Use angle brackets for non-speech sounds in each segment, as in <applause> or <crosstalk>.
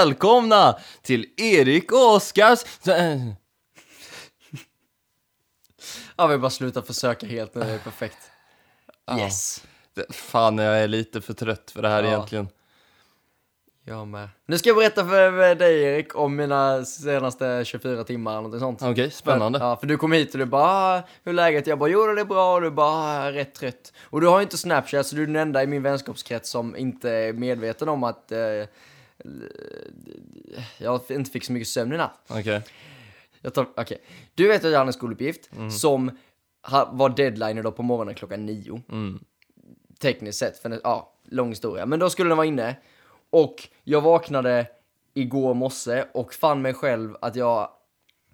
Välkomna till Erik och Oskars... Ja, vi bara slutar försöka helt nu, det är perfekt. Yes. Fan, jag är lite för trött för det här Ja. egentligen. Jag med. Nu ska jag berätta för dig Erik om mina senaste 24 timmar eller något sånt. Okej, spännande. Ja, för du kom hit och du bara, "Ah, hur är läget? Jag bara, jo det är bra, och du bara, "Ah, jag är rätt trött. Och du har ju inte Snapchat, så du är den enda i min vänskapskrets som inte är medveten om att eh, jag inte fick så mycket sömn i natt. Okej. Tar, okej. Du vet att jag hade en skoluppgift som ha, var deadline idag på morgonen klockan nio. Mm. Tekniskt sett, för ja, lång historia. Men då skulle den vara inne. Och jag vaknade igår morse och fann mig själv att jag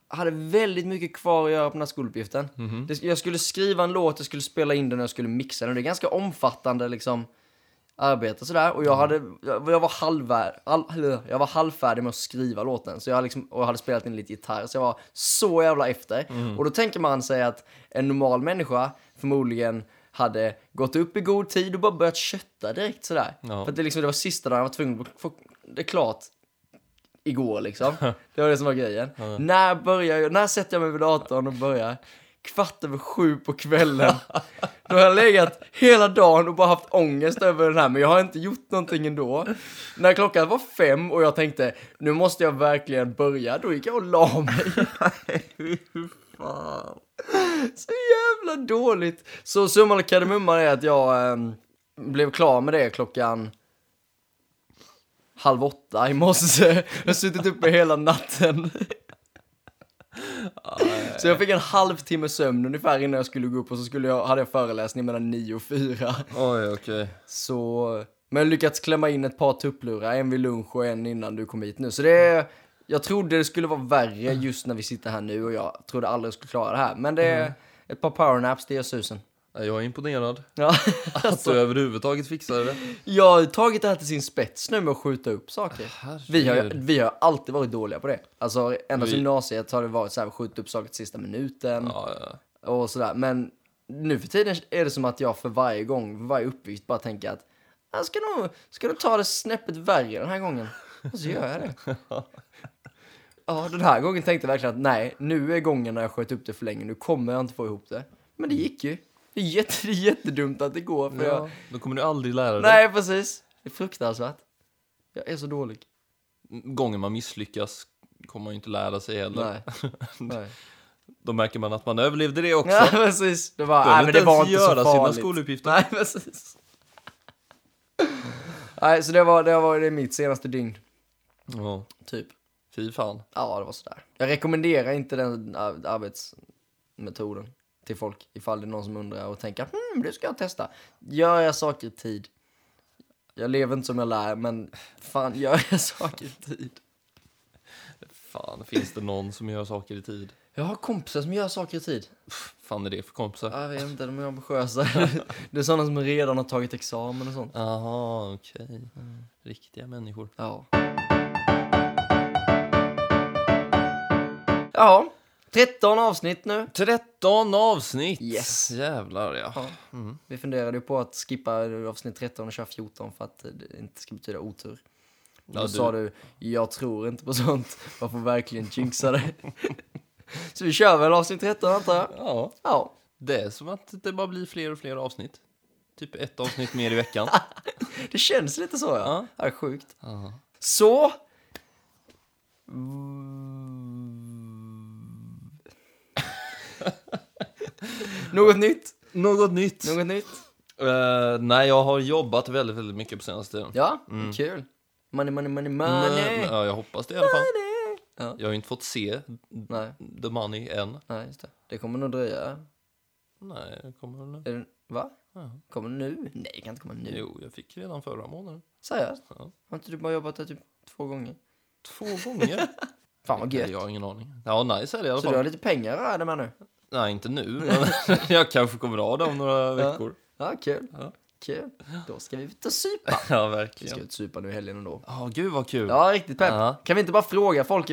hade väldigt mycket kvar att göra på den här skoluppgiften. Det, jag skulle skriva en låt, jag skulle spela in den och jag skulle mixa den. Det är ganska omfattande liksom arbete sådär. Och jag, hade, jag, jag, var halvvär, all, jag var halvfärdig med att skriva låten. Så jag liksom, och hade spelat in lite gitarr. Så jag var så jävla efter. Och då tänker man sig att en normal människa förmodligen hade gått upp i god tid och bara börjat kötta direkt sådär. Ja. För det, liksom, det var sista dagen jag var tvungen att få det klart igår liksom. <laughs> Det var det som var grejen. När börjar jag, när sätter jag mig vid datorn och börjar? Kvart över sju på kvällen. Då har jag legat hela dagen och bara haft ångest över den här, men jag har inte gjort någonting ändå. När klockan var fem och jag tänkte, nu måste jag verkligen börja, då gick jag och la mig. <laughs> Fan. Så jävla dåligt. Så summan av kardemumman är att jag ehm, blev klar med det klockan halv åtta i morse. Jag har suttit uppe hela natten. Så jag fick en halvtimme sömn ungefär innan jag skulle gå upp och så skulle jag, hade jag föreläsning mellan nio och fyra. Oj, okej. Så, men lyckats klämma in ett par tupplurar, en vid lunch och en innan du kom hit nu. Så det är, jag trodde det skulle vara värre just när vi sitter här nu och jag trodde aldrig jag skulle klara det här. Men det är ett par powernaps, det gör susen. Ja, Jag är imponerad Ja, <laughs> att du överhuvudtaget fixade det. jag har tagit det här till sin spets nu med att skjuta upp saker. Vi har, vi har alltid varit dåliga på det. Alltså ända Vi- gymnasiet har det varit så här, skjuta upp saker till sista minuten Ja, ja. och sådär. Men nu för tiden är det som att jag för varje gång, för varje uppgift bara tänker att jag ska nog, ska nog ta det snäppet värre den här gången. Och så gör jag det. <laughs> Ja, den här gången tänkte jag verkligen att nej, nu är gången när jag sköt upp det för länge, nu kommer jag inte få ihop det. Men det gick ju. Det är, jätte, jättedumt att det går, för jag, ja. Då kommer du aldrig lära dig. Nej, precis. Det är fruktansvärt. Jag är så dålig. Gången man misslyckas kommer man ju inte lära sig heller. Nej. <laughs> Nej. Då märker man att man överlevde det också. Ja, precis. Det var, nej, men det var inte så göra sina farligt. skoluppgifter. Nej, precis. nej, så det var, det var det mitt senaste dygn, Ja, typ. fy fan. Ja, det var sådär. Jag rekommenderar inte den ar- arbetsmetoden till folk ifall det är någon som undrar och tänker hmm, det ska jag testa. Gör jag saker i tid. Jag lever inte som jag lär, men fan, gör jag <laughs> saker i tid. Fan, finns det någon som gör saker i tid? Jag har kompisar som gör saker i tid. fan är det för kompisar? Jag vet inte, de är ambitiösa. <laughs> det är sådana som redan har tagit examen och sånt. Jaha, okej. Riktiga människor. Ja. Ja, 13 avsnitt nu. 13 avsnitt! Yes. Jävlar ja. Ja. Vi funderade ju på att skippa avsnitt 13 och köra 14 för att det inte ska betyda otur. Och då Ja, du- sa du, jag tror inte på sånt. Man får verkligen jinxa det. <laughs> Så vi kör väl avsnitt 13 antar jag? Ja, Ja. det är som att det bara blir fler och fler avsnitt. Typ ett avsnitt mer i veckan. <laughs> Det känns lite så ja. Ja. Det är sjukt. Ja. Så. <laughs> Något nytt? Något nytt? Något nytt? Eh, nej, jag har jobbat väldigt, väldigt mycket på senaste tiden. Ja, kul. Money, money, money, money. Men, ja, jag hoppas det i alla fall. Ja. Jag har ju inte fått se Nej, the money än. nej, just det. Det kommer nog dröja. Nej, det kommer nu. Är det, va? Ja. Kommer det nu? Nej, det kan inte komma nu. Jo, jag fick redan förra månaden. Seriöst? Ja. Har inte du bara jobbat där typ två gånger? Två gånger. <laughs> Fan vad gött. Jag har ingen aning. Ja, nice är det i alla Så du har lite pengar att röra med nu? Nej, inte nu. Men <laughs> jag kanske kommer ha det om några veckor. Ja, kul. Ja. Kul. Då ska vi ut och supa. <laughs> Ja, Vi ska ut och supa nu i helgen ändå. Ja, gud vad kul. Ja, riktigt pepp. Ja. Kan vi inte bara fråga folk?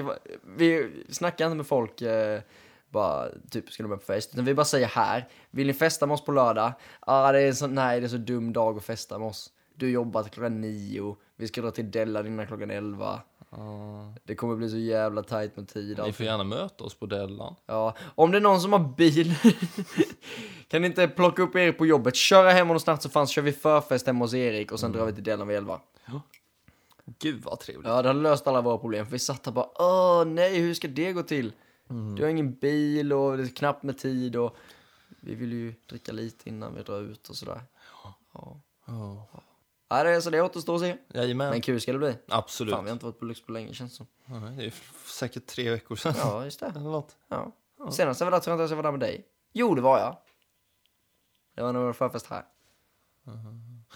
Vi snackar inte med folk eh, bara typ ska de med på fest. Utan vi bara säger här. Vill ni festa med oss på lördag? Ah, det är så, nej, det är så dum dag att festa med oss. Du jobbar till klockan nio. Vi ska dra till Della innan klockan elva. Ja. Det kommer bli så jävla tajt med tid. Ni får gärna möta oss på Dellan. Ja, om det är någon som har bil, <laughs> kan ni inte plocka upp er på jobbet, köra hem honom snabbt så fan så kör vi förfest hemma hos Erik och sen drar vi till Della vid elva. Gud vad trevligt. Ja, det hade löst alla våra problem. För vi satt här bara, åh nej, hur ska det gå till? Du har ingen bil och det är knappt med tid och vi vill ju dricka lite innan vi drar ut och sådär. Ja. Ja. Ja, det är så det återstår att se. Jajamän. Men kul ska det bli. Absolut. Fan, vi har inte varit på Lux på länge känns det som. Nej, det är säkert tre veckor sedan. Ja, just det. <laughs> Eller något. Ja. Senast jag var där tror jag inte ens jag var där med dig. Jo, det var jag. Det var nog förfest här.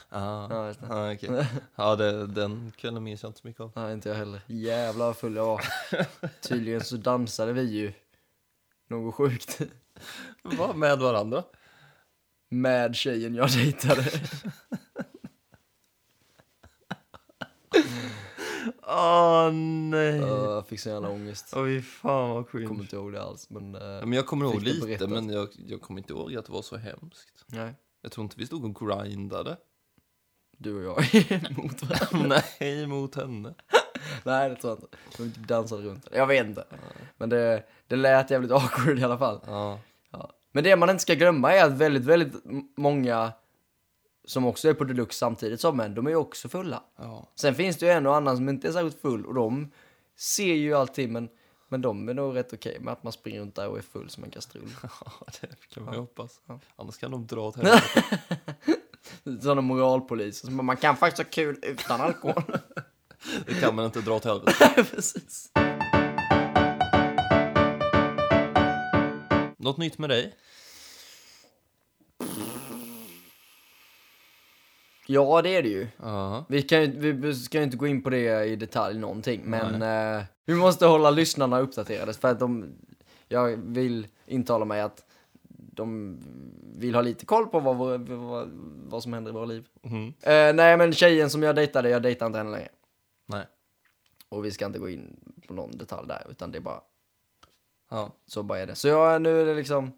Ah. Ja, just det. Ah, okej. ja det, den kvällen minns jag inte så mycket av. Nej, inte jag heller. Jävlar vad full jag var. <laughs> Tydligen så dansade vi ju. Något sjukt. Vad med varandra? Med tjejen jag dejtade. <laughs> Åh nej. Ja, Jag fick så jävla ångest. Åh fy fan vad Jag kommer cringe. inte ihåg det alls, men... eh, Ja, men jag kommer ihåg lite, berättat. men jag, jag kommer inte ihåg att det var så hemskt. Nej, Jag tror inte vi stod och grindade. du och jag <laughs> mot <laughs> varandra. Nej, mot henne. <laughs> Nej, det tror jag inte. Vi typ dansade runt. Jag vet inte. Men det, det lät jävligt awkward i alla fall. Ja. Ja. Men det man inte ska glömma är att väldigt, väldigt många som också är på deluxe samtidigt som män, de är ju också fulla. Ja. Sen finns det ju en och annan som inte är särskilt full och de ser ju alltid, men, men de är nog rätt okej med att man springer runt där och är full som en kastrull. <laughs> ja, det kan man ju hoppas. Ja. Annars kan de dra åt <laughs> helvete. Sådana moralpoliser som man kan faktiskt ha kul utan alkohol. <laughs> Det kan man inte dra åt helvete. Precis. Något nytt med dig? Ja, det är det ju. Ja. Vi, kan, ju- vi ska ju inte gå in på det i detalj någonting, men eh, vi måste hålla lyssnarna uppdaterade för att de, jag vill intala mig att de vill ha lite koll på vad, vår- vad, vad som händer i våra liv. Mhm. Eh, nej, men tjejen som jag dejtade, jag dejtar inte henne längre. Nej. Och vi ska inte gå in på någon detalj där, utan det är bara, Ja. så bara är det. Så jag, nu är det liksom,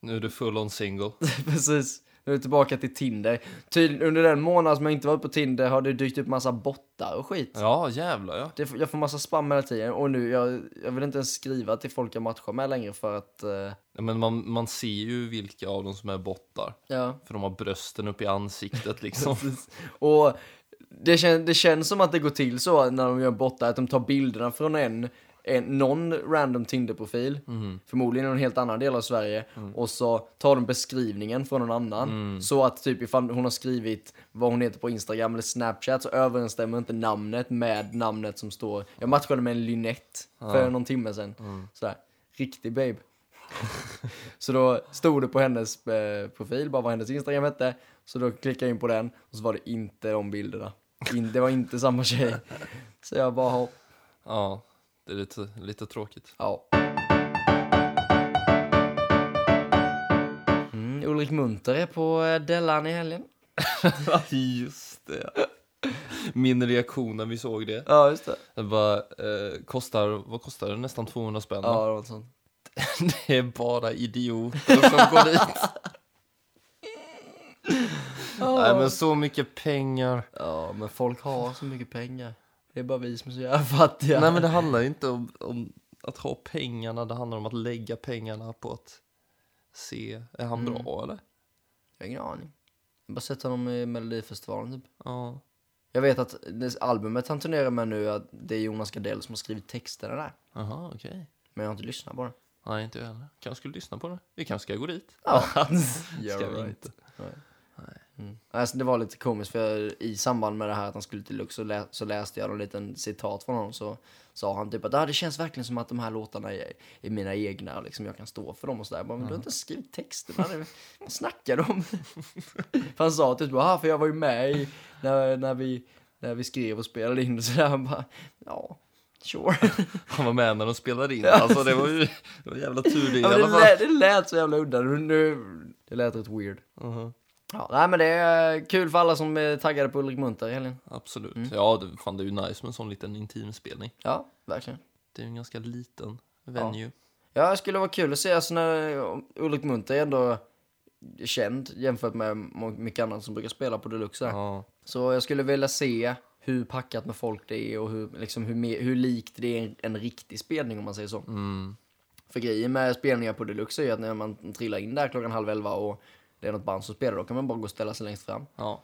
Nu är du full on single. <laughs> precis, nu är vi tillbaka till Tinder. Tydligen, under den månad som jag inte varit på Tinder har det dykt upp massa bottar och skit. Ja, jävlar ja. Det, jag får massa spam hela tiden och nu, jag, jag vill inte ens skriva till folk jag matchar med längre för att, eh, ja men man, man ser ju vilka av dem som är bottar. ja. För de har brösten upp i ansiktet <laughs> liksom. Och det, kän, det känns som att det går till så när de gör bottar, att de tar bilderna från en, en någon random Tinder-profil, förmodligen i en helt annan del av Sverige, och så tar de beskrivningen från någon annan. Så att typ ifall hon har skrivit vad hon heter på Instagram eller Snapchat så överensstämmer inte namnet med namnet som står. Jag matchade med en Lynette för någon timme sedan. Sådär, riktig babe. <laughs> Så då stod det på hennes eh, profil, bara vad hennes Instagram hette. Så då klickade jag in på den och så var det inte de bilderna. In, det var inte samma tjej. <laughs> Så jag bara, Ja, det är lite, lite tråkigt. ja. Mm, Ulrik Munter är på eh, Dellan i helgen. <laughs> Just det. Min reaktion när vi såg det. Ja, just det. Det bara, eh, kostar, vad kostar det? Nästan 200 spänn. Ja, det var något sånt. <laughs> Det är bara idioter som går dit. <laughs> Nej men så mycket pengar. Ja, men folk har så mycket pengar. Det är bara vi som är så jävla <laughs> fattiga. Nej men det handlar ju inte om, om att ha pengarna, det handlar om att lägga pengarna på att se, är han bra eller? Jag har ingen aning. Jag har bara sett honom i Melodifestivalen typ. Ja. Jag vet att det albumet han turnerar med nu, att det är Jonas Gardell som har skrivit texterna där. Jaha, okej. Men jag har inte lyssnat på det. Nej, inte jag heller. Kanske skulle lyssna på det. Vi kanske ska gå dit. Ja, <laughs> <laughs> Ska vi inte? Mm. Alltså, det var lite komiskt för i samband med det här att han skulle till Lux så, lä så läste jag en liten citat från honom så sa han typ att ah, det känns verkligen som att de här låtarna är, är mina egna liksom jag kan stå för dem och sådär. Men du har inte skrivit texterna, det- vad snackar du om? <laughs> för han sa typ ah, för jag var ju med i, när, när, vi, när vi skrev och spelade in och sådär. Han bara ja, sure. <laughs> Han var med när de spelade in. Alltså det var ju det var jävla tur det i ja, men alla det, fall. lät, det lät så jävla udda. Nu, det lät rätt weird. Mhm. Ja, nej men det är kul för alla som är taggade på Ulrik Munter i helgen. Absolut. Ja, det, fan, det är ju nice med en sån liten intimspelning. Ja, verkligen. Det är ju en ganska liten venue. Ja, det skulle vara kul att se, alltså när Ulrik Munter är ändå känd jämfört med mycket annat som brukar spela på Deluxe. Ja. Så jag skulle vilja se hur packat med folk det är och hur, liksom, hur, hur likt det är en, en riktig spelning om man säger så. Mm. För grejen med spelningar på Deluxe är ju att när man trillar in där klockan halv elva och det är något band som spelar, då kan man bara gå och ställa sig längst fram. Ja.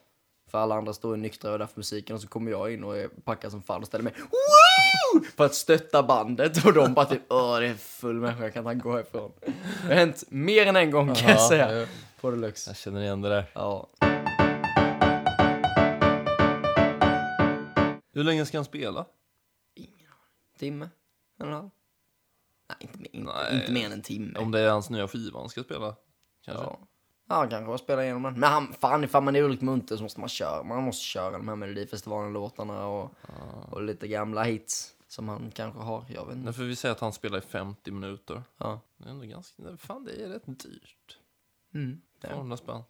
För alla andra står nyktra och är där för musiken och så kommer jag in och är packad som fan och ställer mig Woo! för att stötta bandet och de bara typ åh det är full människa, kan inte gå härifrån. Det har hänt mer än en gång kan jag Ja, säga ja. på Deluxe. Jag känner igen det där. Ja. Hur länge ska han spela? Timme? En och en halv? Nej, inte, Nej. inte mer än en timme. Om det är hans nya skiva han ska spela? Kanske? Ja. Ja, kanske spela igenom den. Men han, fan, ifall man är Ulrik Munthe så måste man köra. Man måste köra de här Melodifestivalen-låtarna och, och lite gamla hits som han kanske har. Jag vet Nej, inte. för vi säger att han spelar i 50 minuter. Ja. Det är ändå ganska... Fan, det är rätt dyrt. Mm. Ja. 200 spänn.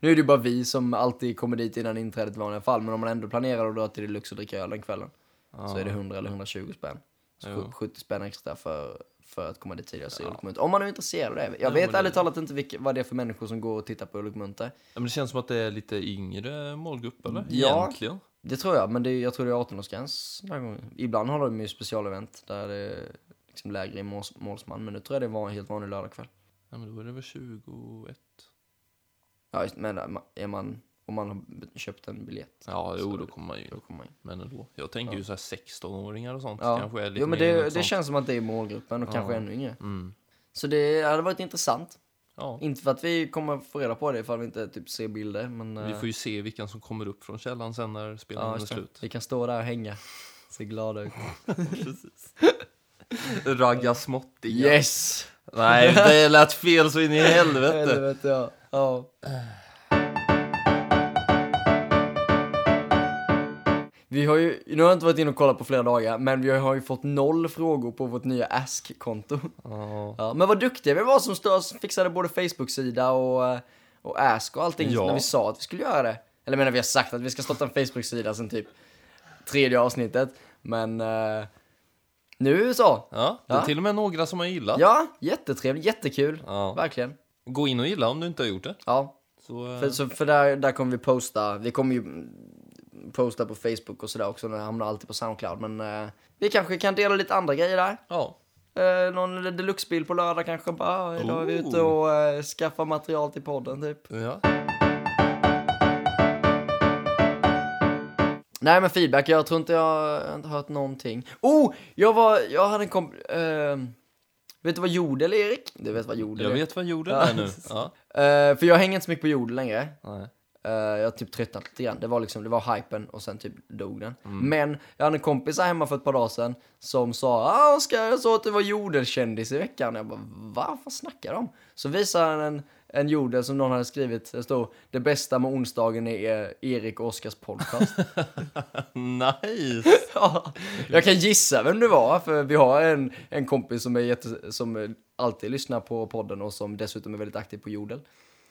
Nu är det ju bara vi som alltid kommer dit innan inträdet i vanliga fall. Men om man ändå planerar att dra till Deluxe och dricka öl den kvällen så är det 100 eller 120 spänn. Så Jo. 70 spänn extra för, för att komma dit tidigare Munthe. Om man är intresserad av det. Jag Ja, vet det- ärligt talat inte vilka, vad det är för människor som går och tittar på Ulrik Munthe. Ja, men det känns som att det är lite yngre målgrupp, eller? Ja. Egentligen. Det tror jag, men det, jag tror det är 18-årsgräns den här gången. Ibland har de ju specialevent där det är liksom lägre i måls, målsman, men nu tror jag det var en helt vanlig lördagkväll. Ja, men då är det väl 21? Ja, just, men är man, om man har köpt en biljett, Ja, jo, då kommer man ju då kommer man in. Men ändå. Jag tänker ju så här 16-åringar och sånt. Ja, Kanske är lite jo, men mer det, något det sånt. känns som att det är målgruppen och Ja. kanske ännu yngre. Mm. Så det hade varit intressant. Ja. Inte för att vi kommer få reda på det ifall vi inte typ ser bilder, men... Vi eh, får ju se vilken som kommer upp från källan sen när ja, spelningen är just det. slut. Vi kan stå där och hänga. Se glada ut. <laughs> Precis. Ragga småttiga. Yes! Nej, det lät fel så in i helvete. <laughs> Helvete, ja. ja. <sighs> Vi har ju, nu har jag inte varit inne och kollat på flera dagar, men vi har ju fått noll frågor på vårt nya Ask-konto. Ja. Ja, men vad duktiga vi var som stod, fixade både Facebook-sida och, eh, och Ask och allting Ja. när vi sa att vi skulle göra det. Eller menar vi har sagt att vi ska starta en Facebook-sida sen typ tredje avsnittet. Men eh, nu så. ja, det är Ja. till och med några som har gillat. Ja, jättetrevligt, jättekul. Ja. Verkligen. Gå in och gilla om du inte har gjort det. Ja, Så, eh, För, så, för där, där kommer vi posta, vi kommer ju posta på Facebook och sådär också, det hamnar alltid på Soundcloud. Men eh, vi kanske kan dela lite andra grejer där. ja. Eh, någon deluxe-bil på lördag kanske bara, ah, idag är vi ute och eh, skaffar material till podden typ. ja. Nej men feedback, jag tror inte jag, jag har inte hört någonting. Oh! Jag var, jag hade en komp... Eh, vet du vad jordel är Erik? Du vet vad jordel Jag är? vet vad jorden Ja. är nu. <laughs> Ja. Eh, för jag hänger inte så mycket på jordel längre. Nej. Eh, jag har typ tröttnat lite grann. Det var liksom, det var hypen och sen typ dog den. Mm. Men jag hade en kompis här hemma för ett par dagar sedan som sa ah, Oskar, jag såg att du var jordelkändis i veckan. Jag bara, va? Vad snackar de? Så visade han en, en jordel som någon hade skrivit. Det stod, det bästa med onsdagen är Erik och Oskars podcast. <laughs> Nice! <laughs> ja, jag kan gissa vem det var, för vi har en, en kompis som, är jätte, som alltid lyssnar på podden och som dessutom är väldigt aktiv på jordel.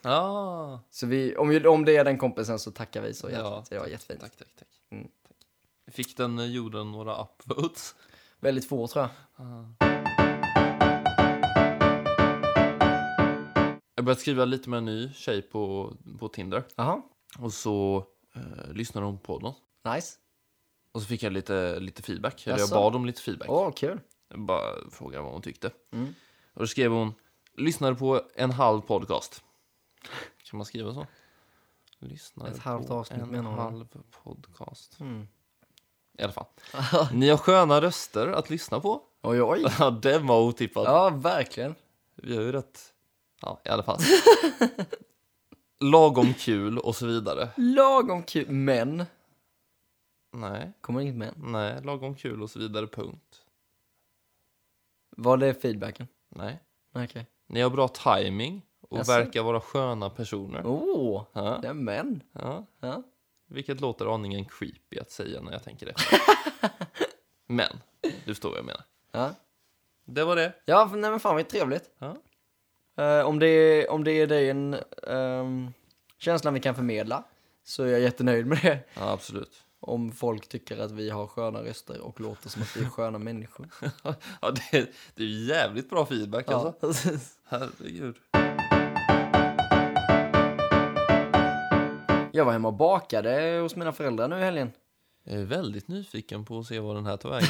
Ja. Så vi, om, om det är den kompisen så tackar vi så hjärtligt. Ja. Det var jättefint. Tack, tack, tack. Mm. tack. Fick den eh, jorden några upvotes? Väldigt få tror jag. Jag började skriva lite med en ny tjej på, på Tinder. Jaha, Och så eh, lyssnade hon på den. nice. Och så fick jag lite, lite feedback. Eller jag bad om lite feedback. Åh, kul. Jag bara frågade vad hon tyckte. Mm. Och då skrev hon, lyssnade på en halv podcast. Kan man skriva så? Lyssnade Ett halvt på avsnitt en menar halv podcast. Mm. I alla fall. <laughs> Ni har sköna röster att lyssna på. Oj, oj. <laughs> Ja, den var otippad. Ja, verkligen. Vi har ju rätt... Ja, i alla fall. <laughs> Lagom kul och så vidare. Lagom kul, men. Nej, Kommer inget men. nej, lagom kul och så vidare, punkt. Var det feedbacken? Nej. Okej. Ni har bra timing och verkar vara sköna personer. Åh, Ja, det är men. ja. Ja. Vilket låter aningen creepy att säga när jag tänker det. <laughs> Men, du förstår vad jag menar. Ja, Det var det. ja nej men fan vad trevligt. Ja. Eh, om, det är, om det är den um, känslan vi kan förmedla så är jag jättenöjd med det. Ja, absolut. Om folk tycker att vi har sköna röster och låter som att vi är sköna människor. <laughs> Ja, det, det är ju jävligt bra feedback Ja, alltså. Herregud. Jag var hemma och bakade hos mina föräldrar nu i helgen. Jag är väldigt nyfiken på att se vad den här tar vägen.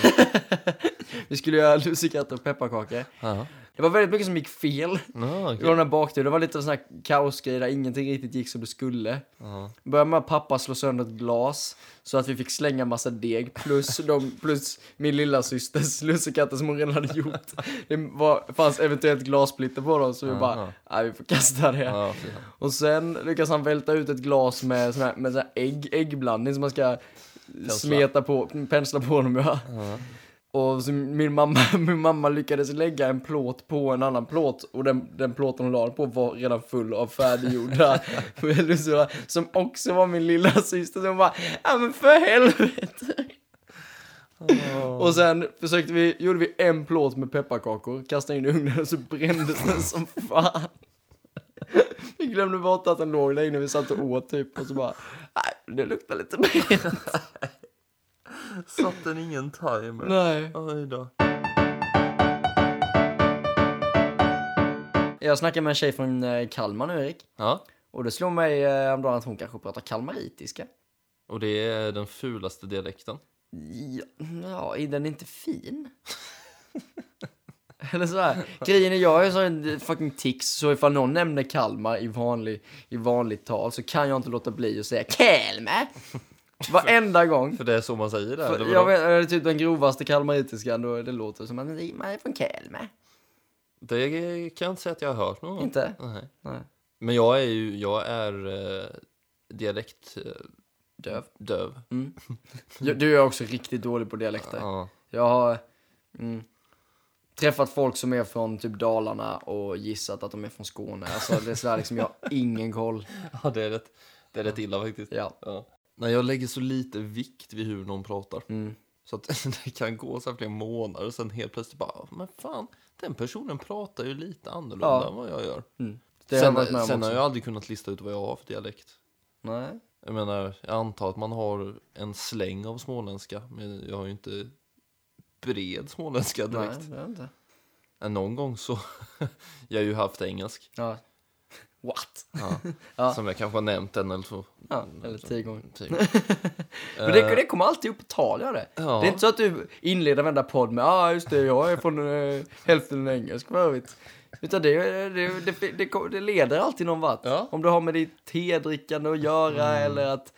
<laughs> Vi skulle göra lussekatter och pepparkakor. ja. Det var väldigt mycket som gick fel. Okej. den här bakturen, det var lite sån här kaosgrej där ingenting riktigt gick som det skulle. Ja. Började med att pappa slå sönder ett glas så att vi fick slänga massa deg plus, de, plus min lilla systers lussekatter som hon redan hade gjort. Det var, fanns eventuellt glassplitter på dem så vi bara, nej vi får kasta det. Fan. Och sen lyckas han välta ut ett glas med sån här, med sån här ägg, äggblandning som man ska smeta på, pensla på dem ja. Och min, mamma, <laughs> min mamma lyckades lägga en plåt på en annan plåt och den, den plåten hon la på var redan full av färdiggjorda <laughs> <laughs> lussor som också var min lilla syster som bara ja men för helvete. Och sen försökte vi, gjorde vi en plåt med pepparkakor, kastade in i ugnen och så brändes den som fan. Vi glömde bort att den låg där inne, vi satt och åt typ och så bara, nej det luktar lite mer. Satt den ingen timer? Nej. Oj då. Jag snackade med en tjej från eh, Kalmar nu Erik. Ja. Och det slog mig eh, häromdagen att hon kanske pratar kalmaritiska. Och det är den fulaste dialekten. Ja, ja, är den inte fin? <laughs> Eller så här. Grejen är, jag är så en fucking tics, så ifall någon nämner Kalmar i, vanlig, i vanligt tal så kan jag inte låta bli att säga Kalmar. <laughs> Varenda gång. För det är så man säger det? För jag vet, är det typ den grovaste kalmaritiskan, då det låter som att man är från Kalmar. Det kan jag inte säga att jag har hört någon. Inte? Nej. Nej. Men jag är ju, jag är eh, dialekt eh, Döv. döv. Mm. <laughs> Du är också riktigt dålig på dialekter. Ja. Jag har mm, träffat folk som är från typ Dalarna och gissat att de är från Skåne. Alltså det är sådär liksom, jag har ingen koll. <laughs> ja, det är rätt, det är rätt illa faktiskt. Ja. Ja. Nej, jag lägger så lite vikt vid hur någon pratar. Mm. Så att <laughs> det kan gå så här flera månader och sen helt plötsligt bara, men fan, den personen pratar ju lite annorlunda Ja. än vad jag gör. Mm. Det har jag Sen, sen har jag aldrig kunnat lista ut vad jag har för dialekt. Nej. Jag menar, jag antar att man har en släng av småländska, men jag har ju inte bred småländska Nej, direkt. det är inte. Någon gång så, <laughs> jag har ju haft engelsk, Ja. What? ja. <laughs> Ja. som jag kanske har nämnt en eller två. Ja, eller tio gånger. Tio. <laughs> Men det, det kommer alltid upp på tal, gör det. Ja. Det är inte så att du inleder varenda podd med ah just det, jag är från äh, hälften engelsk för övrigt. Utan det, det, det, det, leder alltid någon vart. Ja. Om du har med ditt tedrickande att göra eller att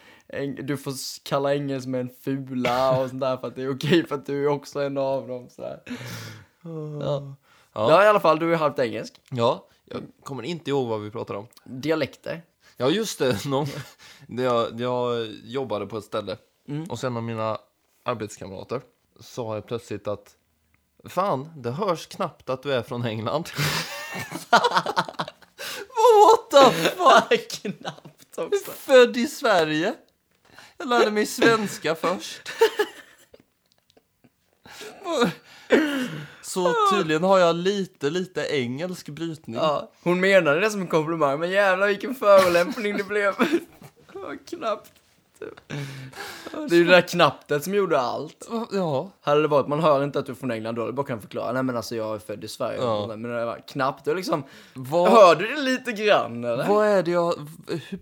du får kalla engelsmän fula och sånt där för att det är okej för att du är också en av dem. Så här. Ja. Ja. ja, i alla fall, du är halvt engelsk. ja, jag kommer inte ihåg vad vi pratade om. Dialekter. Ja, just det. <laughs> Någon, jag, jag jobbade på ett ställe Mm. och sen av mina arbetskamrater sa jag plötsligt att Fan, det hörs knappt att du är från England. <laughs> What the fuck? <laughs> Knappt också. Född i Sverige. Jag lärde mig svenska först. Så tydligen har jag lite, lite engelsk brytning. Ja, hon menade det som en komplimang, men jävlar vilken förolämpning det blev. <laughs> Vad knappt. Det är ju det där knapptet som gjorde allt. Ja, Hade det varit, man hör inte att du är från England, då du bara kunnat förklara. Nej men alltså jag är född i Sverige. Ja. Men det var knappt, det liksom, vad, hör du det lite grann eller? vad är det jag...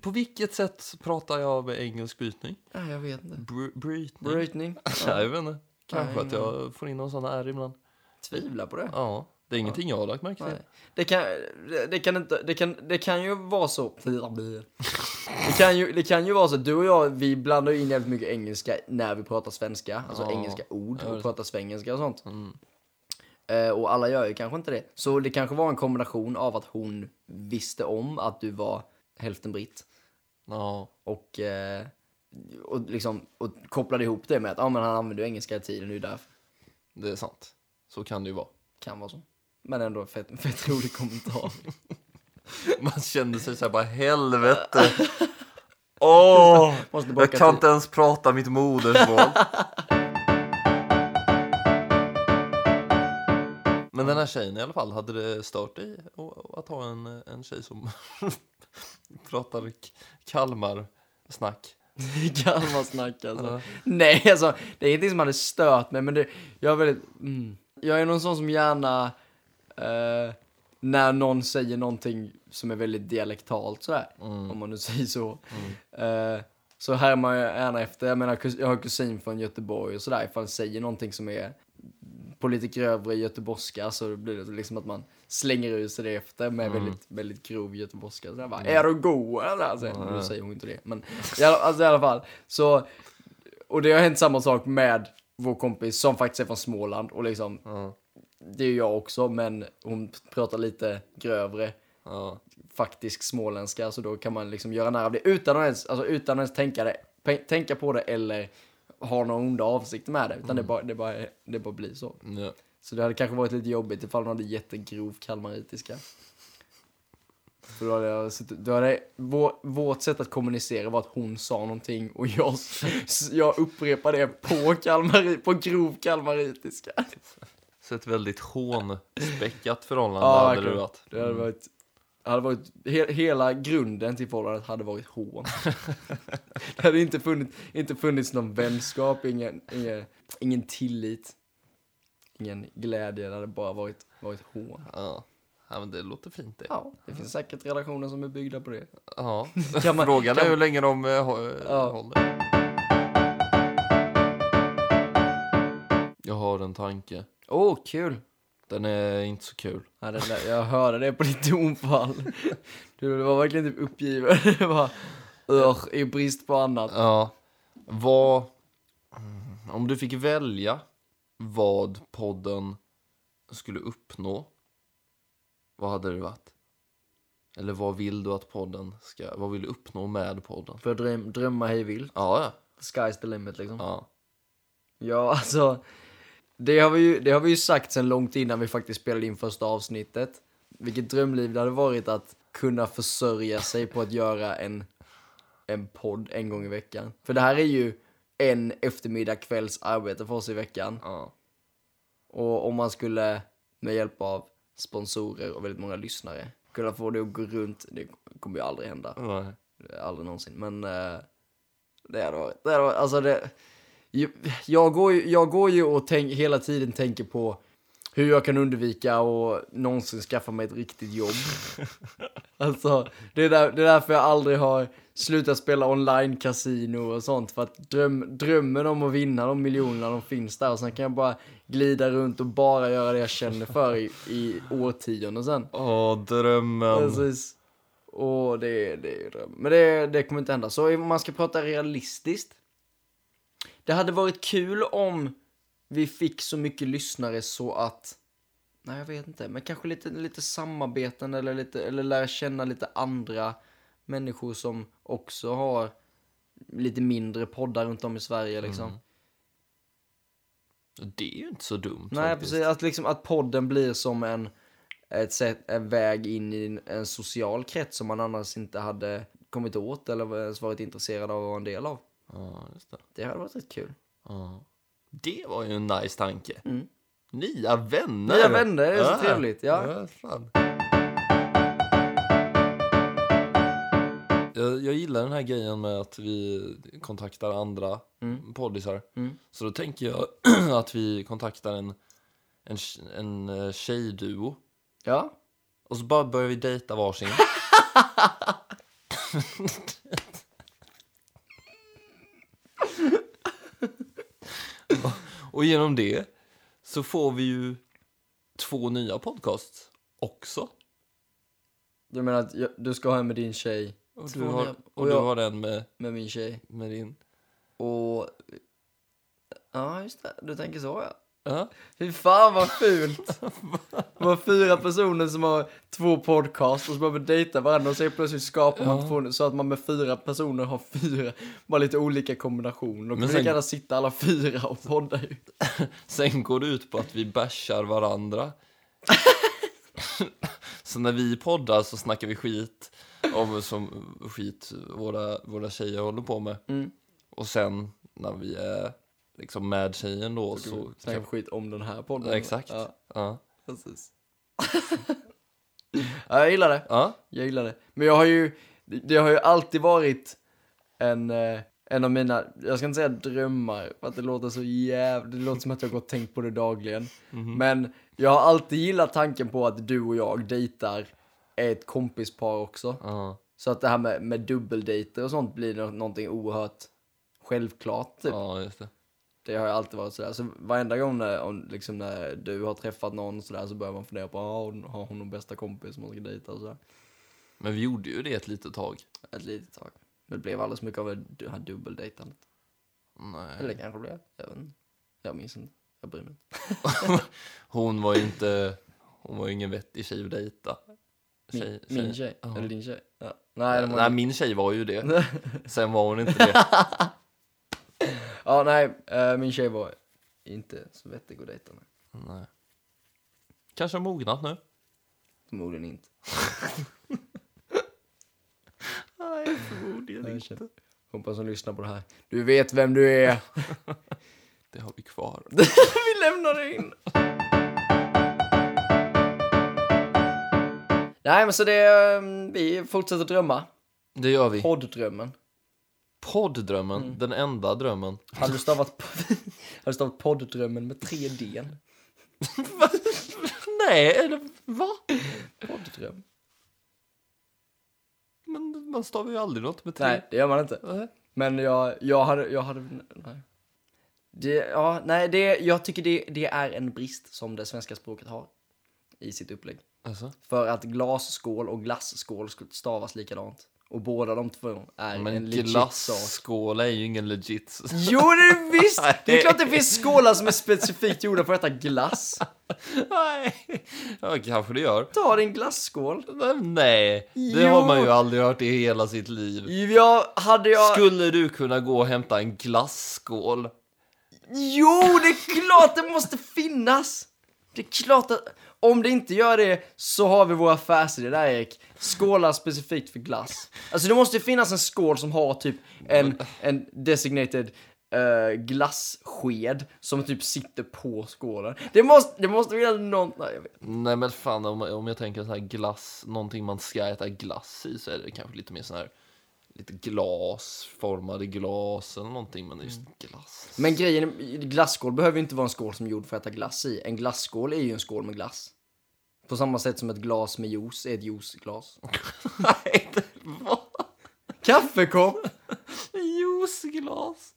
På vilket sätt pratar jag med engelsk brytning? Ja, jag vet inte. Br- brytning? Brytning? <laughs> Ja, jag vet inte. Kanske att jag får in någon sån här ibland. Tvivla på det. Ja, det är ingenting jag har lagt märke till. Nej. Det kan, det, kan inte, det kan, det kan ju vara så. Det kan ju, det kan ju vara så, du och jag, vi blandar in jävligt mycket engelska när vi pratar svenska. Alltså Ja. engelska ord och pratar svengelska och sånt. Mm. Eh, och alla gör ju kanske inte det. Så det kanske var en kombination av att hon visste om att du var hälften britt. Ja, Och, eh, och, liksom, och kopplade ihop det med att ah, men han använder ju engelska i tiden, det är ju därför. det är sant. Så kan det ju vara. Kan vara så. Men ändå fett, fett rolig kommentar. <laughs> Man kände sig så här bara helvete. <laughs> Åh, baka jag kan inte ens prata mitt modersmål. <laughs> Men den här tjejen i alla fall, hade det stört dig att- ha en, en tjej som pratar Kalmar-snack? Kalmarsnack alltså. Ja. Nej, alltså det är ingenting som hade stört mig, men det, jag är väldigt, mm, jag är någon sån som gärna, eh, när någon säger någonting som är väldigt dialektalt så här, Mm. om man nu <laughs> säger så. Eh, så härmar jag gärna efter. Jag menar, jag har kusin från Göteborg och sådär. Ifall han säger någonting som är på lite grövre göteborgska så blir det liksom att man slänger ut sig det efter med Mm. väldigt, väldigt grov göteborgska. Så där bara, är du god eller? Alltså, Mm. Nu säger hon inte det. Men i alla, alltså, i alla fall. Så, och det har hänt samma sak med vår kompis som faktiskt är från Småland. Och liksom, Ja. det är ju jag också, men hon pratar lite grövre Ja. faktisk småländska, så då kan man liksom göra nära av det utan att ens, alltså, utan att ens tänka, det, tänka på det eller ha några onda avsikter med det, utan det, bara, det, bara, det bara blir så. Så det hade kanske varit lite jobbigt ifall hon hade jättegrov kalmaritiska. För då hade jag suttit, då hade vår, vårt sätt att kommunicera var att hon sa någonting och jag, jag upprepade det på, kalmari, på grov kalmaritiska. Så ett väldigt hånspäckat förhållande Ja, hade det varit. Det hade varit, hade varit he, hela grunden till förhållandet hade varit hån. <laughs> det hade inte funnits, inte funnits någon vänskap, ingen, ingen, ingen tillit, ingen glädje. Det hade bara varit, varit hån. Ja. Ja, men det låter fint det. Ja, det finns säkert relationer som är byggda på det. Ja. <laughs> Kan man- Frågan är kan- hur länge de hå- Ja. håller. Jag har en tanke. Åh, oh, kul! Den är inte så kul. Ja, det där, jag hörde det på ditt tonfall. <laughs> Du var verkligen typ uppgiven. <laughs> Det var, "Ugh", i brist på annat. Ja. Vad... Om du fick välja vad podden skulle uppnå, vad hade det varit? Eller vad vill du att podden ska... Vad vill du uppnå med podden? För att dröm, drömma hej vilt. Ja, ja. Sky's the limit liksom. ja. Ja, alltså. Det har, vi ju, det har vi ju sagt sen långt innan vi faktiskt spelade in första avsnittet. Vilket drömliv det hade varit att kunna försörja sig på att göra en, en podd en gång i veckan. För det här är ju en eftermiddag kvälls arbete för oss i veckan. ja. Och om man skulle med hjälp av sponsorer och väldigt många lyssnare kunna få det att gå runt, det kommer ju aldrig hända. Nej. Aldrig någonsin. Men eh, det hade varit, det hade varit, alltså det, jag går ju, jag går ju och tänk, hela tiden tänker på hur jag kan undvika och någonsin skaffa mig ett riktigt jobb. <laughs> alltså, det är, där, det är därför jag aldrig har slutat spela online-casino och sånt. För att dröm, drömmen om att vinna de miljonerna, de finns där. Och sen kan jag bara glida runt och bara göra det jag känner för i, i årtionden sen. Åh, drömmen. Precis. Och det, det är ju dröm. Men det, det kommer inte hända. Så om man ska prata realistiskt. Det hade varit kul om vi fick så mycket lyssnare så att... Nej, jag vet inte. Men kanske lite, lite samarbeten eller, lite, eller lära känna lite andra människor som också har lite mindre poddar runt om i Sverige liksom. Det är ju inte så dumt Nej, faktiskt. precis. Att, liksom, att podden blir som en, ett sätt, en väg in i en, en social krets som man annars inte hade kommit åt eller ens varit intresserad av att vara en del av. Ja, just det. Det hade varit rätt kul. Ja. Det var ju en nice tanke. Mm. Nya vänner. Nya vänner, det är så trevligt, ja. ja. Jag, jag gillar den här grejen med att vi kontaktar andra Mm. poddisar. Mm. Så då tänker jag <clears throat> att vi kontaktar en, en, en eh, tjejduo. Ja. Och så bara börjar vi dejta varsin. <laughs> <laughs> och, genom det så får vi ju två nya podcasts också. Du menar att jag, du ska ha en med din tjej Och du har, och och du jag- har en med, med min tjej. med din. Och... Ja, just det. Du tänker så, ja. Ja. Fy fan vad fult! Det var fyra personer som har två podcast och börjar man dejta varandra och så plötsligt skapar man två, så att man med fyra personer har fyra, bara lite olika kombinationer. Då Men sen- gärna sitta alla fyra och podda ju. Sen går det ut på att vi bashar varandra. så när vi poddar så snackar vi skit om som skit våra, våra tjejer håller på med. Mm. Och sen när vi är liksom med tjejen då så... Snacka kan- skit om den här podden. Exakt. Ja, Ja. precis. <laughs> ja, jag gillar det. Ja. Jag gillar det. Men jag har ju, det har ju alltid varit en, eh, en av mina, jag ska inte säga drömmar, för att det låter så jävligt, det låter som att jag har gått och tänkt på det dagligen. Mhm. Men jag har alltid gillat tanken på att du och jag dejtar ett kompispar också. Ja. Så att det här med, med dubbeldejter och sånt blir nå- någonting oerhört självklart. Typ. ja, just det. Det har ju alltid varit sådär. Så varenda gång när, om, liksom när du har träffat någon sådär så börjar man fundera på, ah, har hon någon bästa kompis som man ska dejta och sådär. Men vi gjorde ju det ett litet tag. Ett litet tag. Men det blev alldeles mycket av det här dubbeldejtandet. Eller Nej. kanske blev, jag vet inte. Jag minns inte. Jag bryr mig inte. <laughs> <laughs> Hon var ju inte... Hon var ju ingen vettig tjej att dejta. Min, min tjej? Ja. Eller din tjej? Ja. Nej, Nej, min tjej var ju det. <laughs> Sen var hon inte det. Ja, nej, eh, min tjej var inte så vettig att dejta med. Nej. Kanske har mognat nu. Förmodligen inte. <laughs> Nej, förmodligen Jag känner- Hoppas hon lyssnar på det här. Du vet vem du är. <laughs> Det har vi kvar. <laughs> Vi lämnar det in. Nej, men så det, eh, vi fortsätter drömma. Det gör vi. Podddrömmen. Podddrömmen, Mm. den enda drömmen. Hade du stavat, <laughs> hade du stavat podddrömmen med tre D? Nej, eller va? Podddröm. Men man stavar ju aldrig något med tre. Nej, det gör man inte. Nej. Men jag, jag hade, jag hade, nej. Det, ja, nej, det, jag tycker det, det är en brist som det svenska språket har i sitt upplägg. Alltså? För att glasskål och glasskål stavas likadant. Och båda de två är en Men legit sak. glasskål är ju ingen legit. Jo, det är visst! Det är klart det finns skålar som är specifikt gjorda för att äta glass. Nej, ja, kanske det gör. Ta din glasskål. Men Nej, det Jo. har man ju aldrig hört i hela sitt liv. Jag hade jag... Skulle du kunna gå och hämta en glasskål? Jo, det är klart det måste finnas! Det är klart att om det inte gör det så har vi vår affärsidé där Erik. Skålar specifikt för glass. Alltså det måste finnas en skål som har typ en, en designated eh, uh, glassked som typ sitter på skålen. Det måste, det måste finnas någon... nej jag vet. Nej men fan om, om jag tänker så här glass, någonting man ska äta glass i så är det kanske lite mer så här lite glasformade glas eller någonting men just glass. Men grejen, är, glasskål behöver ju inte vara en skål som är gjord för att äta glass i. En glasskål är ju en skål med glass. På samma sätt som ett glas med juice är ett juiceglas. <laughs> Nej, det var Kaffekopp! juiceglas.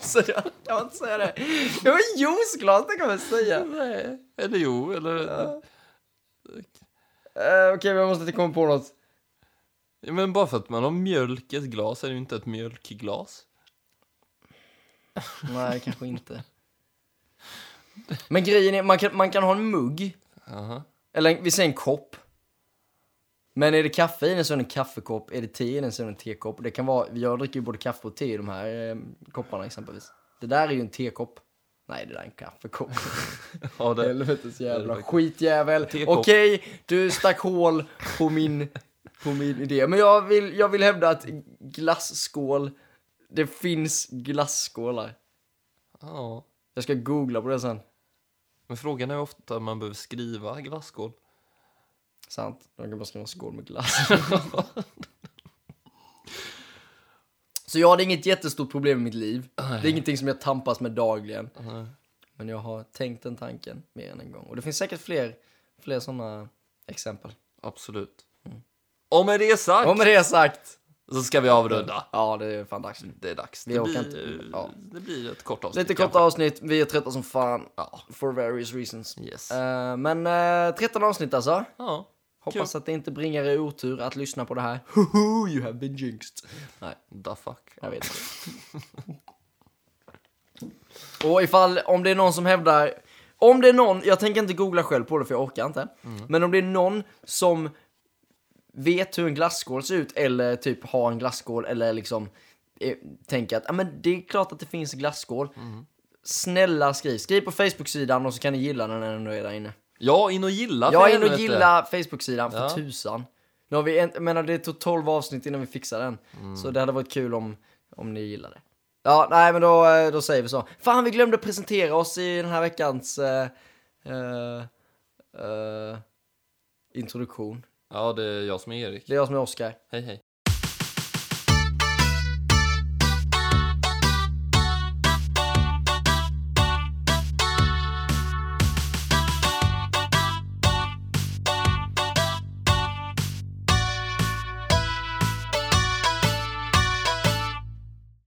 Så jag kan inte säga det. Det var juiceglas, det kan man säga. Nej, eller jo, eller... Uh, Okej, men jag måste komma på något. Ja, Men bara för att man har mjölk i ett glas är det ju inte ett mjölkglas. <laughs> Nej, kanske inte. Men grejen är, man kan, man kan ha en mugg. Jaha. Eller vi säger en kopp. Men är det kaffe i den så är det en kaffekopp. Är det te i den så är det en tekopp. Det kan vara, jag dricker ju både kaffe och te i de här eh, kopparna exempelvis. Det där är ju en tekopp. Nej, det där är en kaffekopp. <laughs> Ja, det, Helvetes jävla skitjävel. Tekopp. Okej, du stack hål på min, på min idé. Men jag vill, jag vill hävda att glasskål, det finns glasskålar. ja. Jag ska googla på det sen. Men frågan är hur ofta man behöver skriva glasskål. Sant, jag kan bara skriva skål med glass. <laughs> Så jag hade inget jättestort problem i mitt liv. Det är ingenting som jag tampas med dagligen. Nej. Men jag har tänkt den tanken mer än en gång. Och det finns säkert fler, fler sådana exempel. Absolut. Och med det sagt med det sagt. så ska vi avrunda. Ja, det är fan dags. Det är dags. Vi det, blir, inte- ja. det blir ett kort avsnitt. Lite korta kanske. avsnitt, vi är trötta som fan. Ja. For various reasons. Yes. Eh, men eh, 13 avsnitt alltså. ja. Hoppas att det inte bringar er otur att lyssna på det här. <laughs> You have been jinxed. Nej, The fuck. jag vet inte. Och ifall, om det är någon som hävdar, om det är någon, jag tänker inte googla själv på det för jag orkar inte. Men om det är någon som vet hur en glasskål ser ut eller typ har en glasskål eller liksom eh, tänker att ah, men det är klart att det finns glasskål. Snälla skriv, skriv på Facebook-sidan och så kan ni gilla den när ni är där inne. Ja, in och gilla är inne och gilla Facebook-sidan för Ja. tusan. Nu har vi en, menar det tog 12 avsnitt innan vi fixade den. Mm. Så det hade varit kul om, om ni gillade. Ja, nej men då, eh, då säger vi så. Fan, vi glömde presentera oss i den här veckans eh, eh, eh, introduktion. Ja, det är jag som är Erik. Det är jag som är Oskar. Hej, hej.